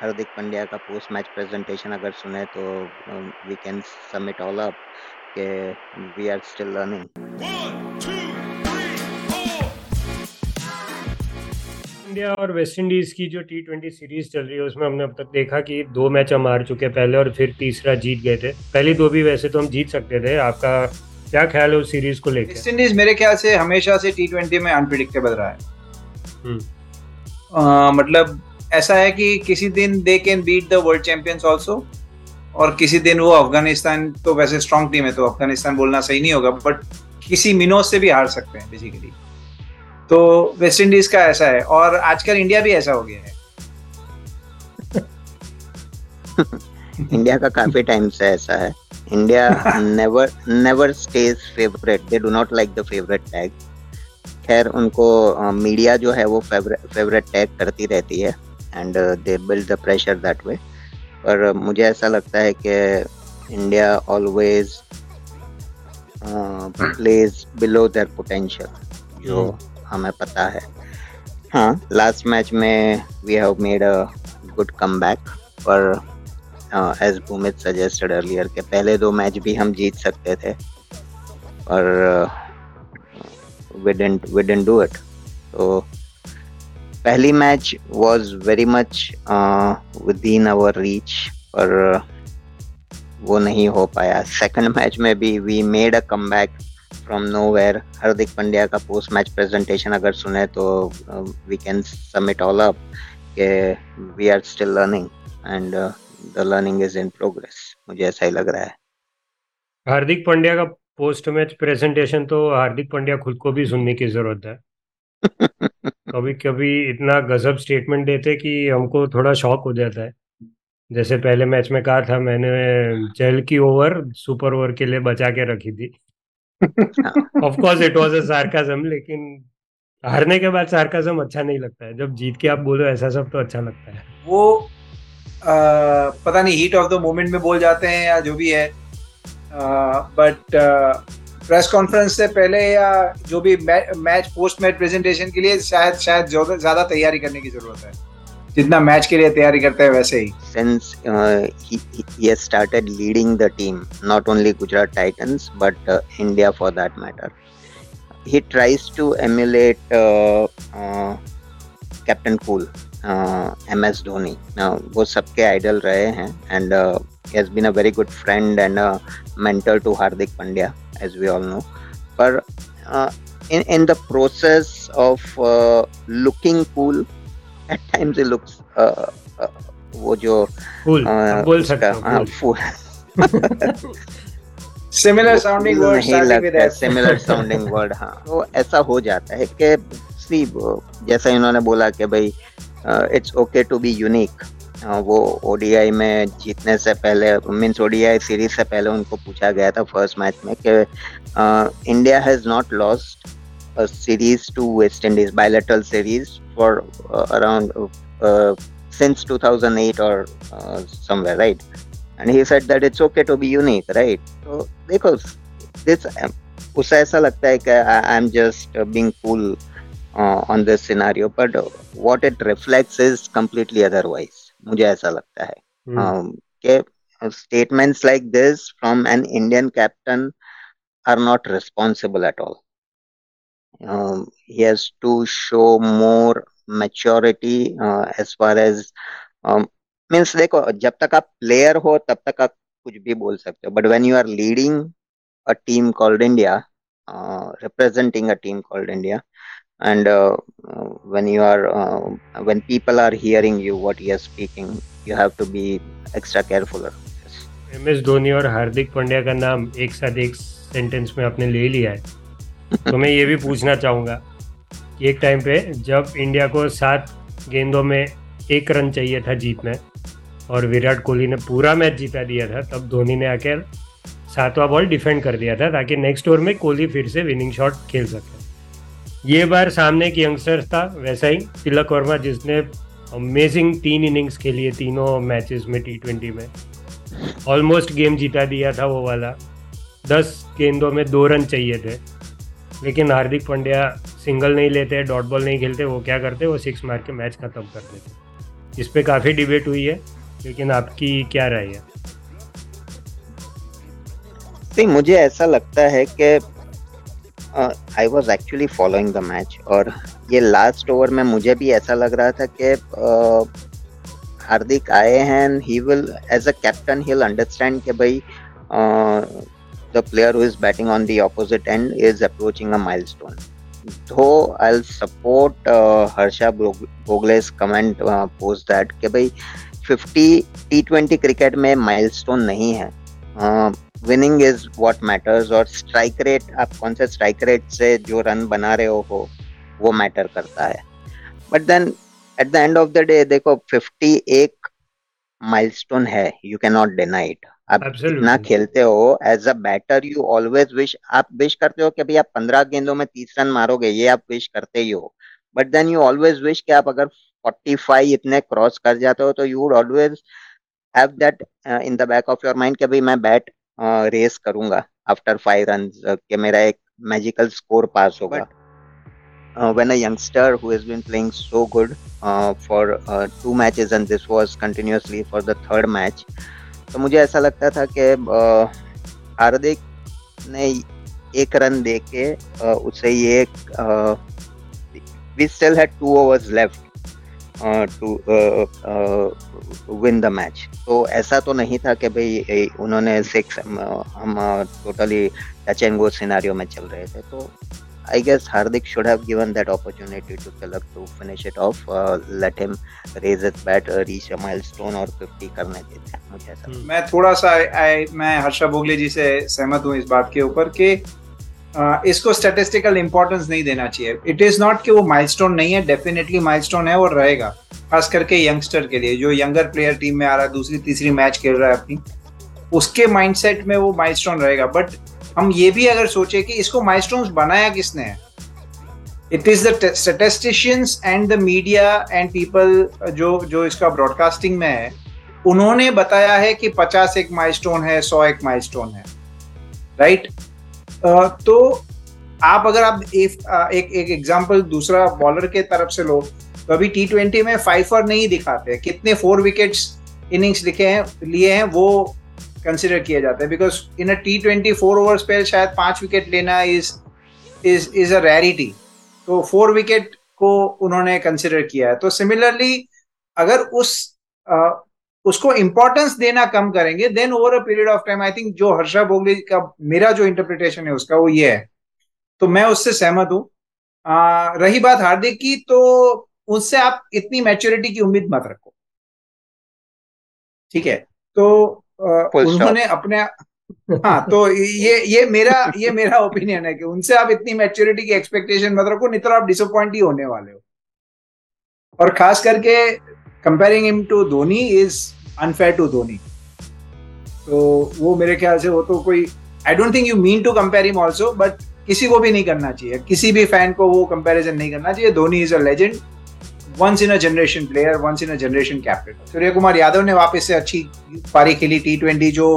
हार्दिक पांड्या का post match presentation अगर सुने तो we can sum it all up के we are still learning India और वेस्ट इंडीज की जो टी ट्वेंटी सीरीज़ चल रही है उसमें हमने अब तक देखा कि दो मैच हम हार चुके पहले और फिर तीसरा जीत गए थे। पहली दो भी वैसे तो हम जीत सकते थे। आपका क्या ख्याल है उस सीरीज़ को लेकर? वेस्ट इंडीज मेरे ख्याल से हमेशा से टी ट्वेंटी में अनप्रिडिक्टेबल रहा है। हम्म। आ, मतलब ऐसा है कि किसी दिन they can beat the world champions also और किसी दिन वो अफ़गानिस्तान तो वैसे स्ट्रॉन्ग टीम है तो अफ़गानिस्तान बोलना सही नहीं होगा बट किसी मिनोज से भी हार सकते हैं बेसिकली तो वेस्ट इंडीज का ऐसा है और आजकल इंडिया भी ऐसा हो गया है. इंडिया का काफ़ी टाइम से ऐसा है. India never never stage favourite they do not like the favourite tag खैर उनको मीडिया uh, जो है वो फेवरेट टैग करती रहती है. And they build the pressure that way पर मुझे ऐसा लगता है कि India always plays below their potential जो hmm. हमें पता है। हाँ लास्ट मैच में we have made a good comeback पर एज भूमित सजेस्टेड अर्लियर के पहले दो मैच भी हम जीत सकते थे और we didn't we didn't do it तो पहली match was very much within our reach पर वो नहीं हो पाया। सेकंड मैच में भी we made a comeback from nowhere Hardik Pandya का पोस्ट मैच प्रेजेंटेशन अगर सुने तो we can sum it all up के we are still learning and the learning is in progress मुझे ऐसा ही लग रहा है। हार्दिक पांड्या का पोस्ट मैच प्रेजेंटेशन तो हार्दिक पंड्या खुद को भी सुनने की ज़रूरत है। कभी कभी इतना गजब स्टेटमेंट देते कि हमको थोड़ा शॉक हो जाता है। जैसे पहले मैच में कहा था मैंने चहल की ओवर सुपर ओवर के लिए बचा के रखी थी। Of course it was a sarcasm लेकिन हारने के बाद सार्काज्म अच्छा नहीं लगता है। जब जीत के आप बोलो ऐसा सब तो अच्छा लगता है। वो आ, पता नहीं हीट ऑफ़ द मोमेंट में बोल जाते हैं या जो भी है। बट प्रेस कॉन्फ्रेंस से पहले या जो भी मैच पोस्ट मैच प्रेजेंटेशन के लिए शायद शायद ज़्यादा तैयारी करने की ज़रूरत है। जितना मैच के लिए तैयारी करते हैं, वैसे ही। Since he started leading the team not only Gujarat Titans but India for that matter he tries to emulate captain cool M S Dhoni वो सबके आइडल रहे हैं and has been a very good friend and mentor to Hardik Pandya as we all know. But uh, in in the process of uh, looking cool at times it looks uh, uh, वो जो cool, uh, बोल सकता हाँ फूल similar sounding word नहीं लगता है similar sounding word हाँ। तो ऐसा हो जाता है कि सी जैसा इन्होंने बोला कि भाई it's okay to be unique वो ओडीआई में जीतने से पहले, मीन्स ओडीआई सीरीज़ से पहले उनको पूछा गया था फ़र्स्ट मैच में कि India has not lost series to West Indies bilateral series for around since 2008 और somewhere right and he said that it's okay to be unique right तो देखो दिस उसे ऐसा लगता है कि I am just being cool on this scenario but what it reflects is completely otherwise मुझे ऐसा लगता है। कि statements like this from an Indian captain are not responsible at all has to show more maturity as far as means देखो जब तक आप player हो तब तक आप कुछ भी बोल सकते हो but when you are leading a team called India representing a team called India and uh, when you are uh, when people are hearing you what you are speaking you have to be extra careful. M S Dhoni और हार्दिक पांड्या का नाम एक साथ एक sentence में आपने ले लिया है। तो मैं ये भी पूछना चाहूँगा कि एक टाइम पे जब इंडिया को सात गेंदों में एक रन चाहिए था जीतने और विराट कोहली ने पूरा मैच जीता दिया था तब धोनी ने आकर सातवां बॉल डिफेंड कर दिया था ताकि नेक्स्ट ओवर में कोहली फिर से विनिंग शॉट खेल सके। ये बार सामने एक यंगस्टर था, वैसा ही तिलक वर्मा जिसने अमेजिंग तीन इनिंग्स खेली तीनों मैचेस में टी ट्वेंटी में। ऑलमोस्ट गेम जीता दिया था वो वाला। दस गेंदों में दो रन चाहिए थे। लेकिन हार्दिक पांड्या सिंगल नहीं लेते डॉट बॉल नहीं खेलते, वो क्या करते, वो सिक्स मार के मैच खत्म कर देते इस पर काफ़ी डिबेट हुई है, लेकिन आपकी क्या राय है? मुझे ऐसा लगता है कि I was actually following the match और ये लास्ट ओवर में मुझे भी ऐसा लग रहा था कि हार्दिक आए हैं he will as a captain he understand कि भाई the player who is batting on the opposite end is approaching a though I'll support uh, Harsha Bogle's comment uh, post that कि भाई 50 T20 क्रिकेट में milestone नहीं है। Winning is what matters और strike rate आप कौन से strike rate से जो रन बना रहे हो हो वो मैटर करता है। But then at the end of the day देखो 50 एक माइलस्टोन है you can not deny it आप इतना खेलते हो as a batter you always wish आप विश करते हो कि भाई आप पंद्रह गेंदों में तीस रन मारोगे ये आप विश करते ही हो। But then you always wish कि आप अगर फोर्टी फाइव इतने क्रॉस कर जाते हो तो you would always have that in the back of your mind कि भाई मैं बैट रेस करूँगा आफ्टर फाइव रन के मेरा एक मैजिकल स्कोर पास होगा। When youngster who is been playing so good for two match and this was continuously for the third match तो मुझे ऐसा लगता था कि हार्दिक ने एक रन दे के उसे ये we still had two overs left to win the match तो ऐसा तो नहीं था कि भाई उन्होंने सिक्स हम totally touch and go scenarios में चल रहे थे। तो I guess Hardik should have given that opportunity to Tilak to finish it off let him raise it bat reach a milestone और 50 करने के मुझे ऐसा हम्म। मैं थोड़ा सा आई मैं हर्षा बोगले जी से सहमत हूँ इस बात के ऊपर कि इसको स्टेटिस्टिकल इंपॉर्टेंस नहीं देना चाहिए। इट इज़ नॉट कि वो माइलस्टोन नहीं है डेफिनेटली माइलस्टोन है और रहेगा। खास करके यंगस्टर के लिए, जो यंगर प्लेयर टीम में आ रहा है, दूसरी, तीसरी मैच खेल रहा है अपनी। उसके माइंडसेट में वो माइलस्टोन रहेगा। बट हम ये भी अगर सोचे कि इसको माइलस्टोन्स बनाया किसने? है it is the statisticians and the media and people जो जो इसका ब्रॉडकास्टिंग में है, उन्होंने बताया है कि 50 एक माइलस्टोन है, सौ एक माइलस्टोन है। Right right? तो आप अगर आप एक एक, एग्जांपल दूसरा बॉलर के तरफ़ से लो तो अभी टी ट्वेंटी में फाइफर नहीं दिखाते कितने फोर विकेट्स इनिंग्स लिखे हैं लिए हैं वो कंसिडर किया जाता है। Because in a T twenty four over spell शायद पाँच विकेट लेना is is is a rarity तो फोर विकेट को उन्होंने कंसिडर किया है। तो सिमिलरली अगर उस उसको इंपॉर्टेंस देना कम करेंगे then over a period of time I think जो हर्षा भोगले का मेरा जो इंटरप्रिटेशन है उसका वो ये है। तो मैं उससे सहमत हूँ। रही बात हार्दिक की तो उससे आप इतनी मैच्योरिटी की उम्मीद मत रखो। ठीक है? तो उन्होंने अपने हाँ तो ये ये मेरा ये मेरा ओपिनियन है कि उनसे आप इतनी मैच्योरिटी की एक्सपेक्टेशन मत रखो नहीं तो आप डिसअपॉइंट ही होने वाले हो। और खास करके comparing him to Dhoni is unfair to Dhoni तो वो मेरे ख्याल से वो तो कोई I don't think you mean to compare him also but किसी को भी नहीं करना चाहिए। किसी भी फ़ैन को वो कंपैरिजन नहीं करना चाहिए। Dhoni is a legend once in a generation player once in a generation captain Suryakumar Yadav ने वापस से अच्छी पारी खेली टी ट्वेंटी जो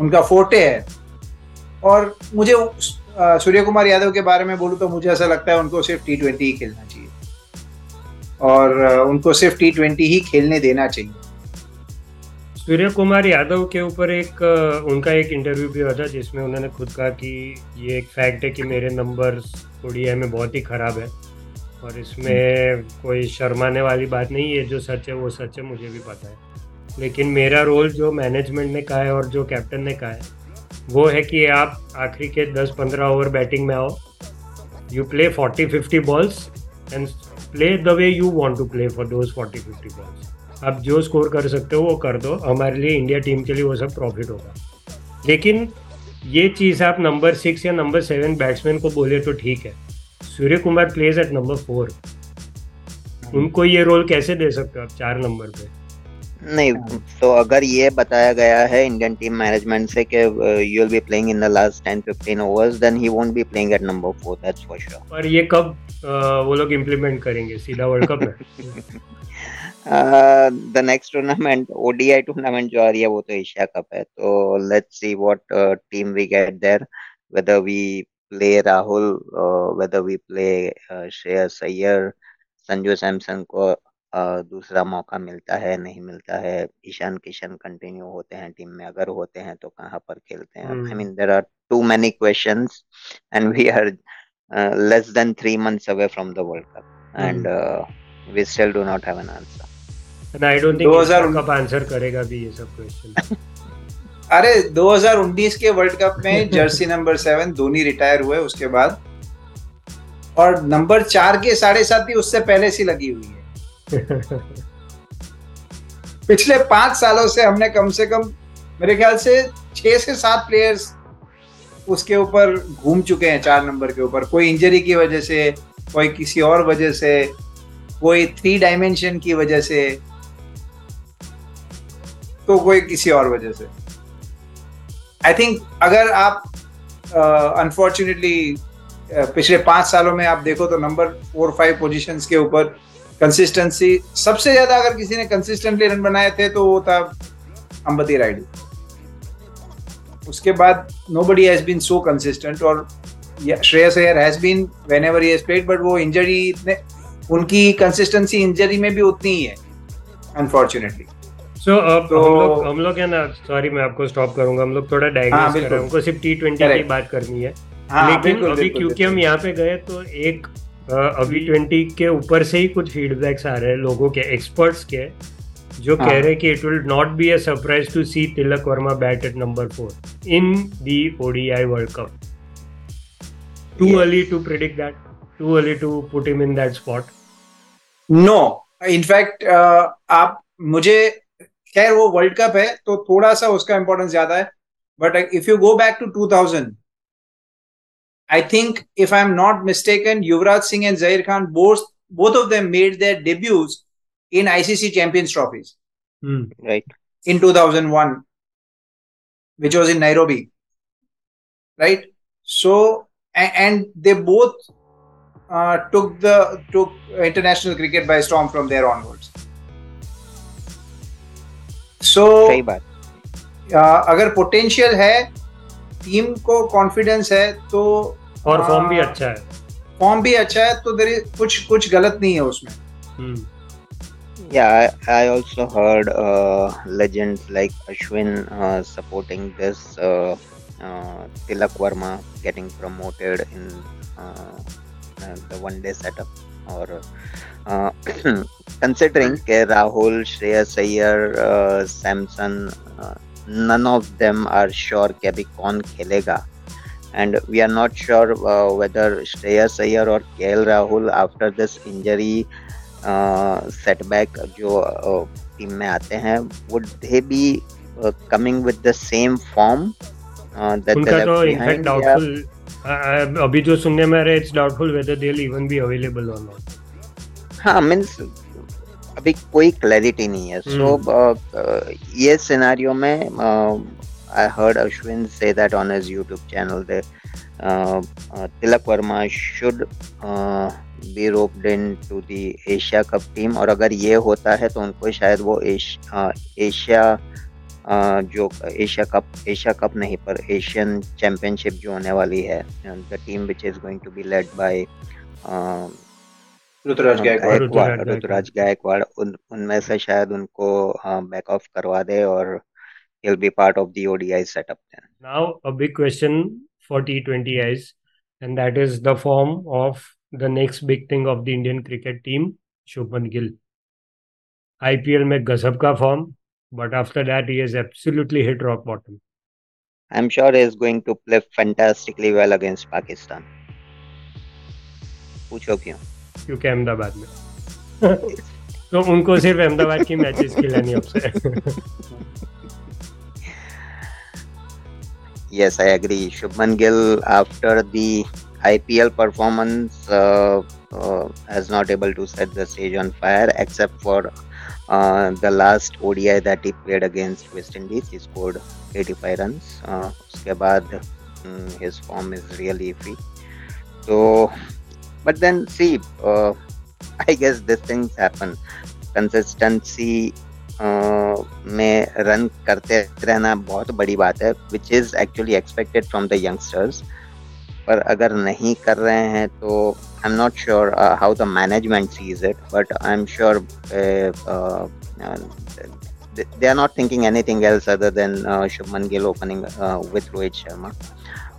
उनका फोर्टे है। और मुझे सूर्य कुमार यादव के बारे में बोलूँ तो मुझे ऐसा लगता है उनको सिर्फ़ टी ट्वेंटी ही खेलना चाहिए। और उनको सिर्फ़ टी ट्वेंटी ही खेलने देना चाहिए। सूर्य कुमार यादव के ऊपर एक उनका एक इंटरव्यू भी हुआ था, जिसमें उन्होंने खुद कहा कि ये एक फैक्ट है कि मेरे नंबर ओडीआई में बहुत ही ख़राब है। और इसमें कोई शर्माने वाली बात नहीं है, जो सच है वो सच है, मुझे भी पता है। लेकिन मेरा रोल जो मैनेजमेंट ने कहा है और जो कैप्टन ने कहा है, वो है कि आप आखिरी के 10-15 ओवर बैटिंग में आओ। You play 40-50 balls and play the way you want to play for those 40-50 balls आप जो स्कोर कर सकते हो वो कर दो। हमारे लिए इंडिया टीम के लिए वो सब प्रॉफिट होगा। लेकिन ये चीज़ आप नंबर सिक्स या नंबर सेवन बैट्समैन को बोले तो ठीक है। Suryakumar plays at number four उनको ये रोल कैसे दे सकते हो आप चार नंबर पे? नहीं तो अगर ये बताया गया है इंडियन टीम मैनेजमेंट से कि you will be playing in the last 10 15 overs then he won't be playing at number 4 that's for sure पर ये कब uh, वो लोग इंप्लीमेंट करेंगे? सीधा वर्ल्ड कप में the next tournament ODI tournament जो आ रही है वो तो एशिया कप है। तो let's see what team we get there whether we play Rahul, uh, whether we play uh, Shreyas Iyer, Sanju Samson को दूसरा मौका मिलता है नहीं मिलता है। ईशान किशन कंटिन्यू होते हैं टीम में। अगर होते हैं तो कहाँ पर खेलते हैं? I mean there are too many question and we are less than three months away from the world cup and we still do not have an answer I don't think 2000 cup answer करेगा भी ये सब question अरे 2019 के world cup में jersey number seven Dhoni retire हुए उसके बाद। और नंबर चार के साढ़े सात ही उससे पहले से लगी हुई है। पिछले पाँच सालों से हमने कम से कम मेरे ख्याल से छह से सात प्लेयर्स उसके ऊपर घूम चुके हैं चार नंबर के ऊपर। कोई इंजरी की वजह से कोई किसी और वजह से कोई थ्री डायमेंशन की वजह से तो कोई किसी और वजह से। आई थिंक अगर आप अनफॉर्चुनेटली uh, uh, पिछले पाँच सालों में आप देखो तो नंबर फोर फाइव पोजिशन के ऊपर कंसिस्टेंसी सबसे ज़्यादा अगर किसी ने कंसिस्टेंटली रन बनाए थे तो वो था अंबती राइडू उसके बाद nobody has been so consistent और Shreyas Iyer has been whenever played but वो इंजरी इतने उनकी कंसिस्टेंसी इंजरी में भी उतनी ही है अनफॉर्चुनेटली सो अब तो, हम लोग हम लोग है ना सॉरी मैं आपको स्टॉप करूँगा हम लोग थोड़ा डायग्राम हाँ, कर रहे हैं। हमको सिर्फ़ टी ट्वेंटी की बात करनी है। हाँ, लेकिन अभी क्योंकि हम यहाँ पे गए तो एक अभी ट्वेंटी के ऊपर से ही कुछ फीडबैक्स आ रहे हैं लोगों के एक्सपर्ट्स के जो हाँ. कह रहे हैं कि it will not be a surprise to see Tilak Varma bat at number four in the ODI World Cup too early to predict that too early to put him in that spot no in fact आप मुझे खैर वो world cup है तो थोड़ा सा उसका importance ज़्यादा है but if you go back to two thousand I think if I am not mistake Yuvraj Singh and Zaheer Khan both both of them made their debuts in ICC Champions Trophies right in two thousand one which was in Nairobi right so and they both took the took international cricket by storm from there onwards so सही बात। अगर potential है team को confidence है तो और form भी अच्छा है। फॉर्म भी अच्छा है तो देर इज़ कुछ कुछ गलत नहीं है उसमें। या I also heard legend like Ashwin supporting this Tilak Varma getting promoted in the one day setup और considering K Rahul Shreyas Iyer Samson none of them are sure के अभी कौन खेलेगा। And we are not sure whether Shreyas Iyer और K L Rahul after this injury setback जो team में आते हैं would they be coming with the same form अभी जो सुनने में आ रहा है it's doubtful whether they'll even be available or not. हाँ मीन्स अभी कोई क्लैरिटी नहीं है। सो so, uh, ये सिनेरियो में आई हर्ड अश्विन से that on his YouTube channel they Tilak Varma should be roped in to the Asia Cup team और अगर ये होता है तो उनको शायद वो एश, uh, एशिया uh, जो एशिया कप एशिया कप नहीं पर एशियन चैंपियनशिप जो होने वाली है the team which is going to be led by Ruturaj Gaikwad उन उनमें से शायद उनको बैक ऑफ़ करवा दे और he'll be part of the ODI setup then. Now a big question for T20Is and that is the form of the next big thing of the Indian cricket team, Shubman Gill. IPL में गजब का form, but after that he has absolutely hit rock bottom. I'm sure he is going to play fantastically well against Pakistan. पूछो क्यों? क्योंकि अहमदाबाद में तो उनको सिर्फ अहमदाबाद की मैचेस खिलानी अब से Yes, I agree. Shubman Gill, after the IPL performance, uh, uh, has not able to set the stage on fire, except for uh, the last ODI that he played against West Indies. He scored 85 runs. Uh, उसके बाद um, is really iffy. So but then see uh, i guess these things happen consistency uh, में run करते रहना बहुत बड़ी बात है which is actually expected from the youngsters पर अगर नहीं कर रहे हैं तो I am not sure how the management sees it but I am sure they are not thinking anything else other than uh, Shubman Gill opening uh, with Rohit Sharma,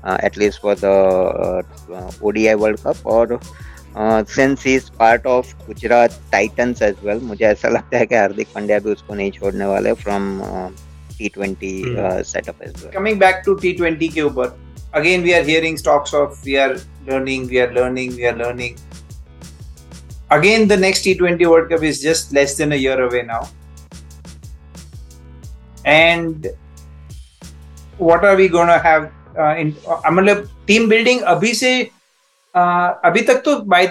uh, at least for the uh, ODI World Cup. और since is part of Gujarat Titans as well मुझे ऐसा लगता है कि हार्दिक पांड्या भी उसको नहीं छोड़ने वाले from T twenty setup as well coming back to T twenty के ऊपर again we are hearing talks of we are learning we are learning we are learning again the next t20 world cup is just less than a year away now and what are we going to have uh, in uh, मतलब team building अभी से uh, अभी तक तो bye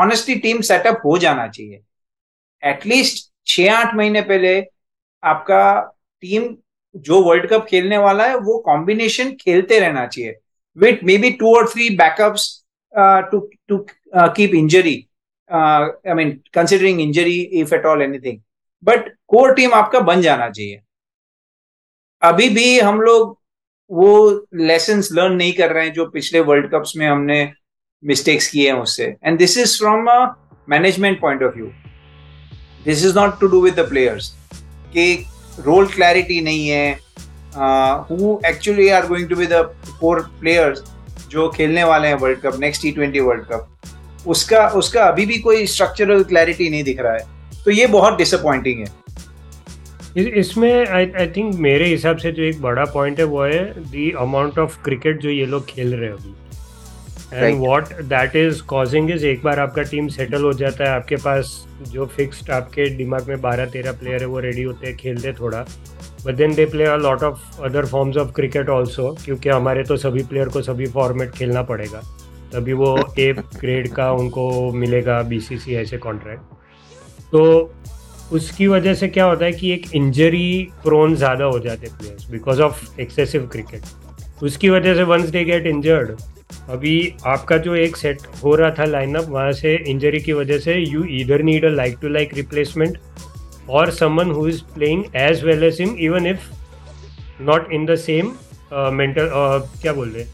honestly team setup हो जाना चाहिए at least छह आठ महीने पहले आपका टीम जो वर्ल्ड कप खेलने वाला है, वो कॉम्बिनेशन खेलते रहना चाहिए। विथ मे बी टू और three backups to to keep injury I mean considering injury if at all anything but core team आपका बन जाना चाहिए। अभी भी हम लोग वो लेसन लर्न नहीं कर रहे हैं, जो पिछले वर्ल्ड कप्स में हमने मिस्टेक्स किए हैं उससे। And this is from a management point of view this is not to do with the players कि रोल क्लैरिटी नहीं है। Who actually are going to be the four players जो खेलने वाले हैं World Cup next T twenty World Cup उसका उसका अभी भी कोई स्ट्रक्चरल क्लैरिटी नहीं दिख रहा है। तो ये बहुत डिसअपॉइंटिंग है। इसमें आई थिंक मेरे हिसाब से जो एक बड़ा पॉइंट है, वो है दी अमाउंट ऑफ़ क्रिकेट जो ये लोग खेल रहे हैं अभी। And what that is causing is एक बार आपका टीम सेटल हो जाता है आपके पास जो फिक्स्ड आपके दिमाग में बारह तेरह प्लेयर है वो रेडी होते हैं खेलते थोड़ा। But then they play a lot of other forms of cricket also क्योंकि हमारे तो सभी प्लेयर को सभी फॉर्मेट खेलना पड़ेगा। तभी वो ए ग्रेड का उनको मिलेगा बी सी सी ऐसे कॉन्ट्रैक्ट तो उसकी वजह से क्या होता है कि एक इंजरी प्रोन ज़्यादा हो जाते players because of excessive cricket उसकी वजह से वंस दे गेट इंजर्ड अभी आपका जो एक सेट हो रहा था लाइनअप वहाँ से इंजरी की वजह से यू इधर need a like to like replacement और someone who is playing as well as him even if not in the same mental क्या बोल रहे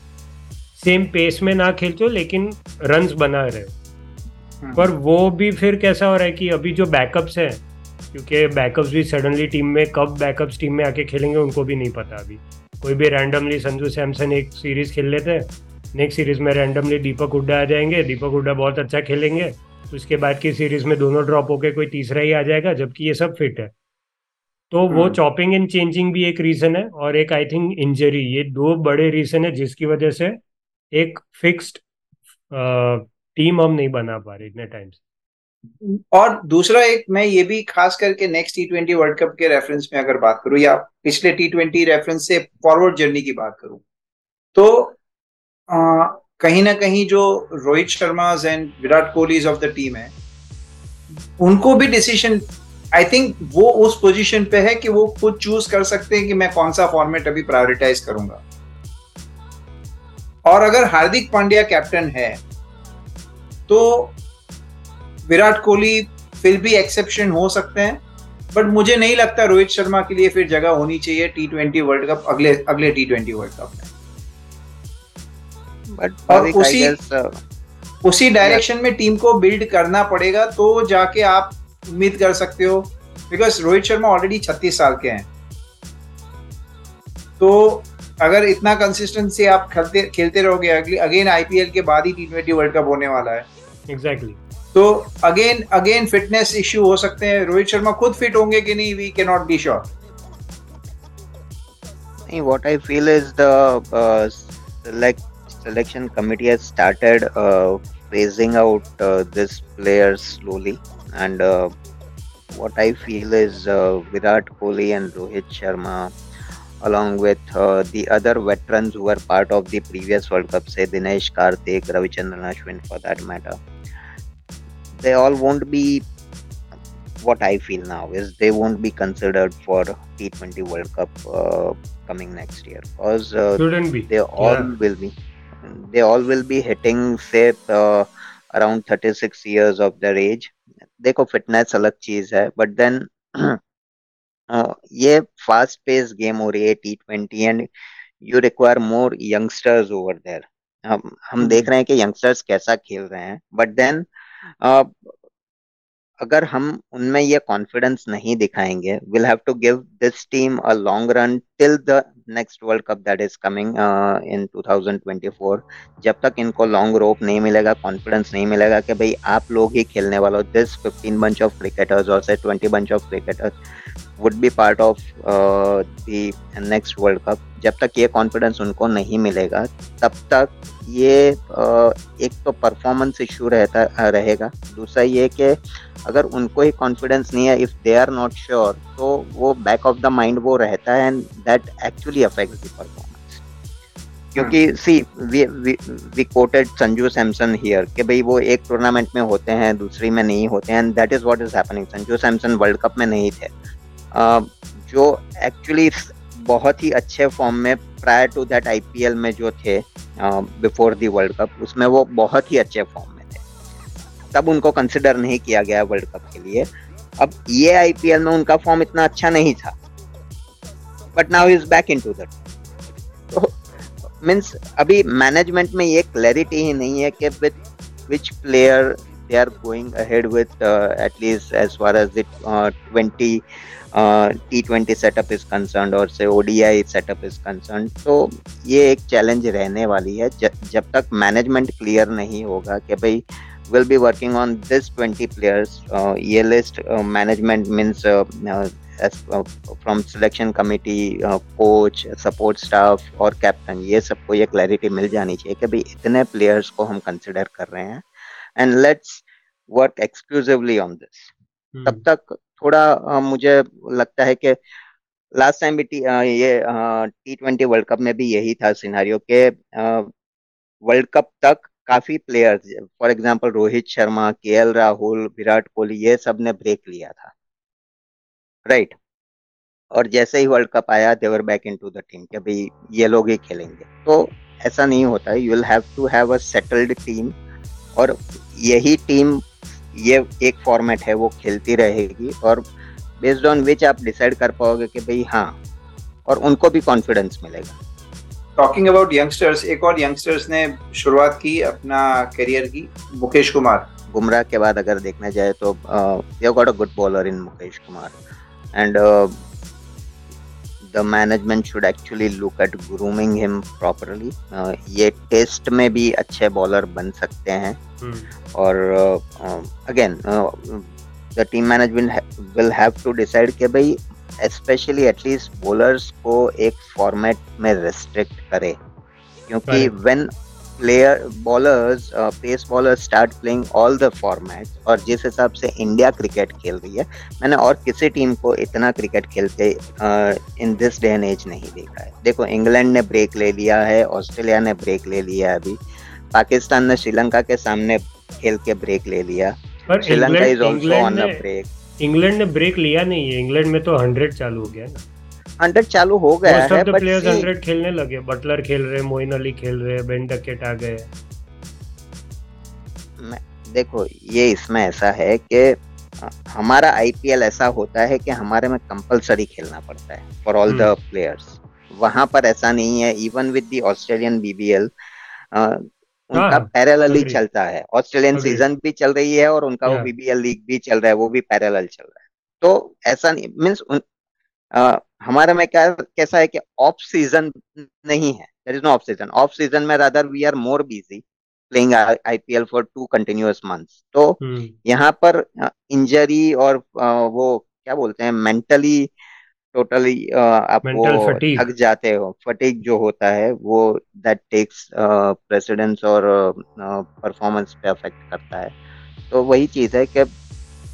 सेम पेस में ना खेलते हो लेकिन रन्स बना रहे हम्म। पर वो भी फिर कैसा हो रहा है कि अभी जो बैकअप्स हैं क्योंकि बैकअप्स भी सडनली टीम में कब बैकअप्स टीम में आके खेलेंगे उनको भी नहीं पता अभी। कोई भी रैंडमली संजू सैमसन एक सीरीज़ खेल लेते हैं नेक्स्ट सीरीज़ में रैंडमली दीपक हुड्डा आ जाएँगे। दीपक हुड्डा बहुत अच्छा खेलेंगे। उसके बाद की सीरीज़ में दोनों ड्रॉप होके कोई तीसरा ही आ जाएगा जबकि ये सब फिट है। तो वो चॉपिंग एंड चेंजिंग भी एक रीजन है और एक आई थिंक इंजरी ये दो बड़े रीजन है जिसकी वजह से एक फिक्स्ड टीम हम नहीं बना पा रहे इतने टाइम से और दूसरा एक मैं ये भी खास करके next T twenty World Cup के रेफरेंस में अगर बात करूँ या पिछले टी ट्वेंटी रेफरेंस से फॉरवर्ड जर्नी की बात करूँ तो कहीं ना कहीं जो Rohit Sharma and Virat Kohli of the team है, उनको भी डिसीज़न आई थिंक वो उस पोजीशन पे है कि वो खुद चूज़ कर सकते हैं कि मैं कौन सा फॉर्मेट अभी प्रायोरिटाइज करूँगा। और अगर हार्दिक पांड्या कैप्टन है तो विराट कोहली फिर भी एक्सेप्शन हो सकते हैं। बट मुझे नहीं लगता रोहित शर्मा के लिए फिर जगह होनी चाहिए टी ट्वेंटी वर्ल्ड कप अगले अगले टी ट्वेंटी वर्ल्ड कप में। और उसी uh, उसी डायरेक्शन में टीम को बिल्ड करना पड़ेगा तो जाके आप उम्मीद कर सकते हो बिकॉज़ रोहित शर्मा ऑलरेडी छत्तीस साल के हैं। तो अगर इतना कंसिस्टेंसी आप खेलते खेलते रहोगे अगली अगेन आईपीएल के बाद ही टी ट्वेंटी वर्ल्ड कप होने वाला है। Exactly exactly. तो अगेन अगेन फिटनेस इश्यू हो सकते हैं। रोहित शर्मा खुद फिट होंगे कि नहीं we can not be sure what I feel is the uh, select selection committee has started uh, phasing out uh, this players slowly, and uh, what I feel is uh, Virat Kohli and Rohit Sharma, along with uh, the other veterans who were part of the previous World Cup, say Dinesh Karthik, Ravichandran Ashwin, for that matter, they all won't be what I feel now is they won't be considered for T20 World Cup uh, coming next year because uh, shouldn't be. They all yeah. will be. They all will be hitting say uh, around 36 years of their age. देखो fitness अलग चीज़ है but then ये fast pace game हो रही है T twenty and you require more youngsters over there हम हम देख रहे हैं कि यंगस्टर्स कैसा खेल रहे हैं बट देन अगर हम उनमें ये कॉन्फिडेंस नहीं दिखाएँगे will have to give this team a long run till the next World Cup that is coming in 2024 जब तक इनको लॉन्ग रोप नहीं मिलेगा कॉन्फिडेंस नहीं मिलेगा कि भाई आप लोग ही खेलने वाले हो दिस 15 बंच ऑफ़ क्रिकेटर्स और से 20 bunch of cricketers would be part of the next World Cup जब तक ये कॉन्फिडेंस उनको नहीं मिलेगा तब तक ये uh, एक तो परफॉर्मेंस इशू रहता रहेगा। दूसरा ये कि अगर उनको ही कॉन्फिडेंस नहीं है if they are not sure तो वो बैक ऑफ़ द माइंड वो रहता है and that actually affects the performance क्योंकि see we we quoted Sanju Samson here कि भाई वो एक टूर्नामेंट में होते हैं दूसरी में नहीं होते हैं and that is what is happening Sanju Samson World Cup में नहीं थे। जो एक्चुअली बहुत ही अच्छे फॉर्म में प्रायर टू दैट आईपीएल में जो थे बिफोर दी वर्ल्ड कप उसमें वो बहुत ही अच्छे फॉर्म में थे। तब उनको कंसिडर नहीं किया गया वर्ल्ड कप के लिए। अब ये आईपीएल में उनका फॉर्म इतना अच्छा नहीं था। But now is back in to that means अभी मैनेजमेंट में ये क्लैरिटी ही नहीं है कि with which player they are going ahead with uh, at least as far as the uh, 20 T twenty setup is concern और से ODI setup is concern तो ये एक चैलेंज रहने वाली है। ज, जब तक मैनेजमेंट क्लियर नहीं होगा कि भाई will be working on this twenty players ये list management means from selection committee coach support staff और कैप्टन ये सबको ये क्लैरिटी मिल जानी चाहिए कि भाई इतने प्लेयर्स को हम कंसिडर कर रहे हैं। And let's work exclusively on this तब तक थोड़ा मुझे लगता है कि लास्ट टाइम भी टी, ये टी ट्वेंटी वर्ल्ड कप में भी यही था सिनारियो के वर्ल्ड कप तक काफ़ी players for example Rohit Sharma K L Rahul Virat Kohli ये सबने ब्रेक लिया था। Right right? और जैसे ही वर्ल्ड कप आया they were back in to the team कि भाई ये लोग ही खेलेंगे। तो ऐसा नहीं होता है। You will have to have a settled team और यही टीम ये एक फॉर्मेट है वो खेलती रहेगी और बेस्ड ऑन विच आप डिसाइड कर पाओगे कि भाई हाँ और उनको भी कॉन्फिडेंस मिलेगा। टॉकिंग अबाउट यंगस्टर्स एक और यंगस्टर्स ने शुरुआत की अपना करियर की मुकेश कुमार। बुमराह के बाद अगर देखना जाए तो you got a good bowler in Mukesh Kumar. And the should actually look at grooming him properly. Uh, ये टेस्ट में भी अच्छे बॉलर बन सकते हैं hmm. और again the team management will have to decide कि भाई स्पेशली एटलीस्ट बॉलर्स को एक फॉर्मेट में रेस्ट्रिक्ट करे क्योंकि when player bowlers pace bowlers start playing all the format और जिस हिसाब से इंडिया क्रिकेट खेल रही है मैंने और किसी टीम को इतना क्रिकेट खेलते in this day and age नहीं देखा है। देखो इंग्लैंड ने ब्रेक ले लिया है ऑस्ट्रेलिया ने ब्रेक ले लिया है अभी। पाकिस्तान ने श्रीलंका के सामने खेल के ब्रेक ले लिया। Sri Lanka is also on a break England ने ब्रेक लिया नहीं है। इंग्लैंड में तो हंड्रेड चालू हो गया ना। हंड्रेड चालू हो गया है बट प्लेयर्स हंड्रेड खेलने लगे बटलर खेल रहे मोइन अली खेल रहे बेन डकेट आ गए। देखो ये इसमें ऐसा है कि हमारा आईपीएल ऐसा होता है कि हमारे में कंपलसरी खेलना पड़ता है फॉर ऑल द प्लेयर्स वहाँ पर ऐसा नहीं है even with the Australian BBL उनका पैरेलली हाँ, चलता है। ऑस्ट्रेलियन सीज़न भी चल रही है और उनका वो बीबीएल लीग भी चल रहा है वो भी पैरेलल चल रहा है। तो ऐसा नहीं मीन्स हमारे में क्या कैसा है कि ऑफ़ सीज़न नहीं है. There is no off season off season में rather we are more busy playing IPL for two continuous months तो hmm. यहाँ पर इंजरी और वो क्या बोलते हैं मेंटली टोटली आप वो थक जाते हो. फटीक जो होता है वो दैट टेक्स प्रेसिडेंस और परफॉर्मेंस पे अफेक्ट करता है. तो वही चीज़ है कि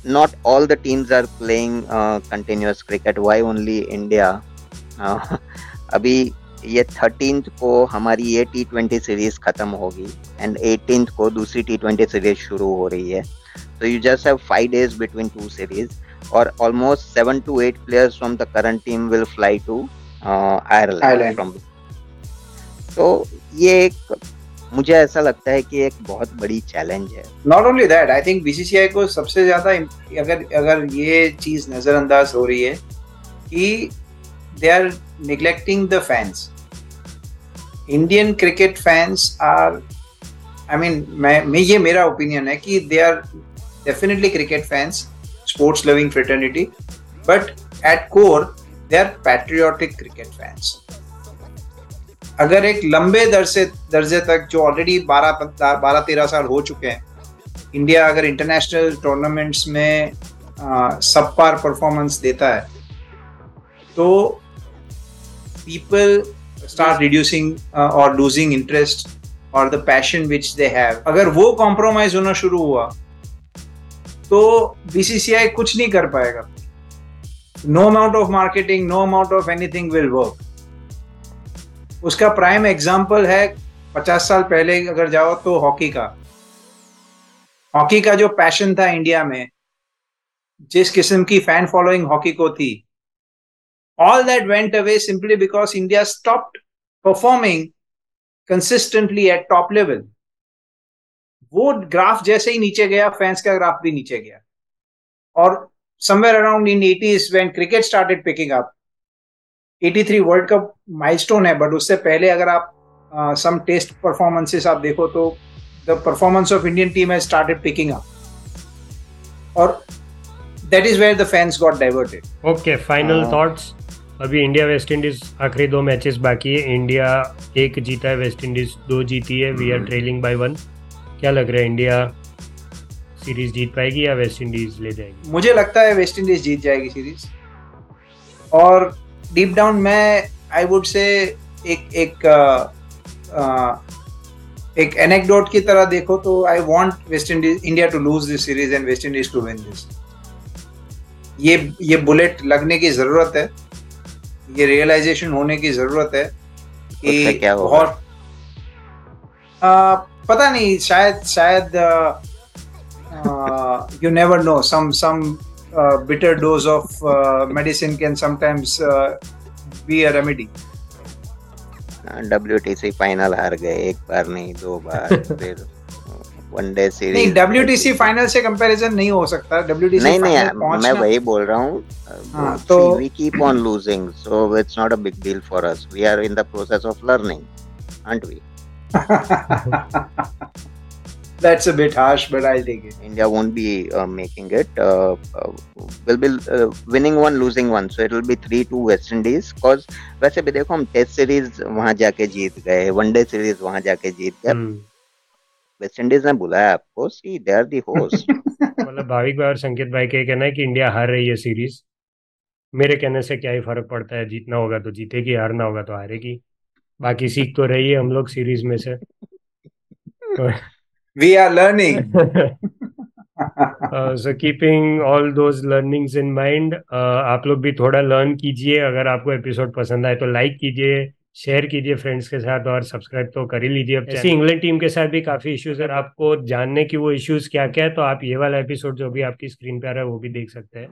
not all the teams are playing uh, continuous cricket. Why only india? Uh, अभी ये थर्टीन को हमारी ये टी ट्वेंटी सीरीज़ खत्म होगी एंड एटीन को दूसरी टी ट्वेंटी सीरीज़ शुरू हो रही है। तो you just have five days between two series और almost seven to eight players from the current team will fly to Ireland from तो ये एक मुझे ऐसा लगता है कि एक बहुत बड़ी चैलेंज है। Not only that I think BCCI को सबसे ज़्यादा अगर अगर ये चीज़ नजरअंदाज हो रही है कि they are neglecting the fans Indian cricket fans are I mean मैं ये मेरा ओपिनियन है कि they are definitely cricket fans sports loving fraternity but at core they are patriotic cricket fans अगर एक लंबे दर्जे दर्जे तक जो ऑलरेडी बारह बारह, तेरह साल हो चुके हैं इंडिया अगर इंटरनेशनल टूर्नामेंट्स में सब पार परफॉर्मेंस देता है तो पीपल स्टार्ट रिड्यूसिंग और लूजिंग इंटरेस्ट और the passion which they have अगर वो कॉम्प्रोमाइज होना शुरू हुआ तो बीसीसीआई कुछ नहीं कर पाएगा। No amount of marketing no amount of anything will work उसका प्राइम एग्ज़ाम्पल है पचास साल पहले अगर जाओ तो हॉकी का। हॉकी का जो पैशन था इंडिया में, जिस किस्म की फ़ैन फॉलोइंग हॉकी को थी all that went away simply because India stopped performing consistently at top level वो ग्राफ जैसे ही नीचे गया फैंस का ग्राफ भी नीचे गया। और somewhere around in eighties when cricket started picking up 83 World Cup milestone है बट उससे पहले अगर आप सम टेस्ट परफॉर्मेंसेस आप देखो तो the performance of Indian team has started picking up और that is where the fans got diverted okay final thoughts अभी इंडिया वेस्ट इंडीज आखिरी दो मैचेस बाकी है। इंडिया एक जीता है वेस्ट इंडीज दो जीती है। We are trailing by one क्या लग रहा है इंडिया सीरीज़ जीत पाएगी या वेस्ट इंडीज ले जाएगी? मुझे लगता है वेस्ट इंडीज जीत जाएगी सीरीज़ और डीप डाउन मैं आई वुड से एक एक आ, आ, एक एनेक्डोट की तरह देखो तो I want West Indies India to lose this series and West Indies to win this ये ये बुलेट लगने की ज़रूरत है। ये रियलाइजेशन होने की ज़रूरत है कि क्या बहुत पता नहीं शायद शायद you never know some some bitter dose of medicine can sometimes be a remedy WTC final हार गए एक बार नहीं दो बार फिर वनडे सीरीज़ नहीं डब्ल्यूटीसी फाइनल से कंपैरिजन नहीं हो सकता। डब्ल्यूटीसी नहीं नहीं मैं वही बोल रहा हूँ हाँ, तो we keep on losing so it's not a big deal for us we are in the process of learning aren't we? That's a bit harsh, but I'll take it. India won't be uh, making it. Uh, uh, will be uh, winning one, losing one. So it will be three to West Indies. Cause वैसे भी देखो हम test series वहाँ जाके जीत गए one day series वहाँ जाके जीत गए वेस्ट इंडीज ने बुलाया आपको सी दे आर दी होस्ट मतलब भाविक भाई और संकेत भाई के कहना है कि इंडिया हार रही है सीरीज़ मेरे कहने से क्या ही फ़र्क पड़ता है जीतना होगा तो जीतेगी हारना होगा तो हारेगी बाकी सीख तो रही है हम लोग सीरीज़ में से we are learning so keeping all those learnings in mind आप लोग भी थोड़ा लर्न कीजिए। अगर आपको एपिसोड पसंद आए तो लाइक कीजिए शेयर कीजिए फ्रेंड्स के साथ और सब्सक्राइब तो कर ही लीजिए। अब ऐसी इंग्लैंड टीम के साथ भी काफ़ी इश्यूज़ है। आपको जानने की वो इश्यूज़ क्या क्या है तो आप ये वाला एपिसोड जो भी आपकी स्क्रीन पे आ रहा है वो भी देख सकते हैं।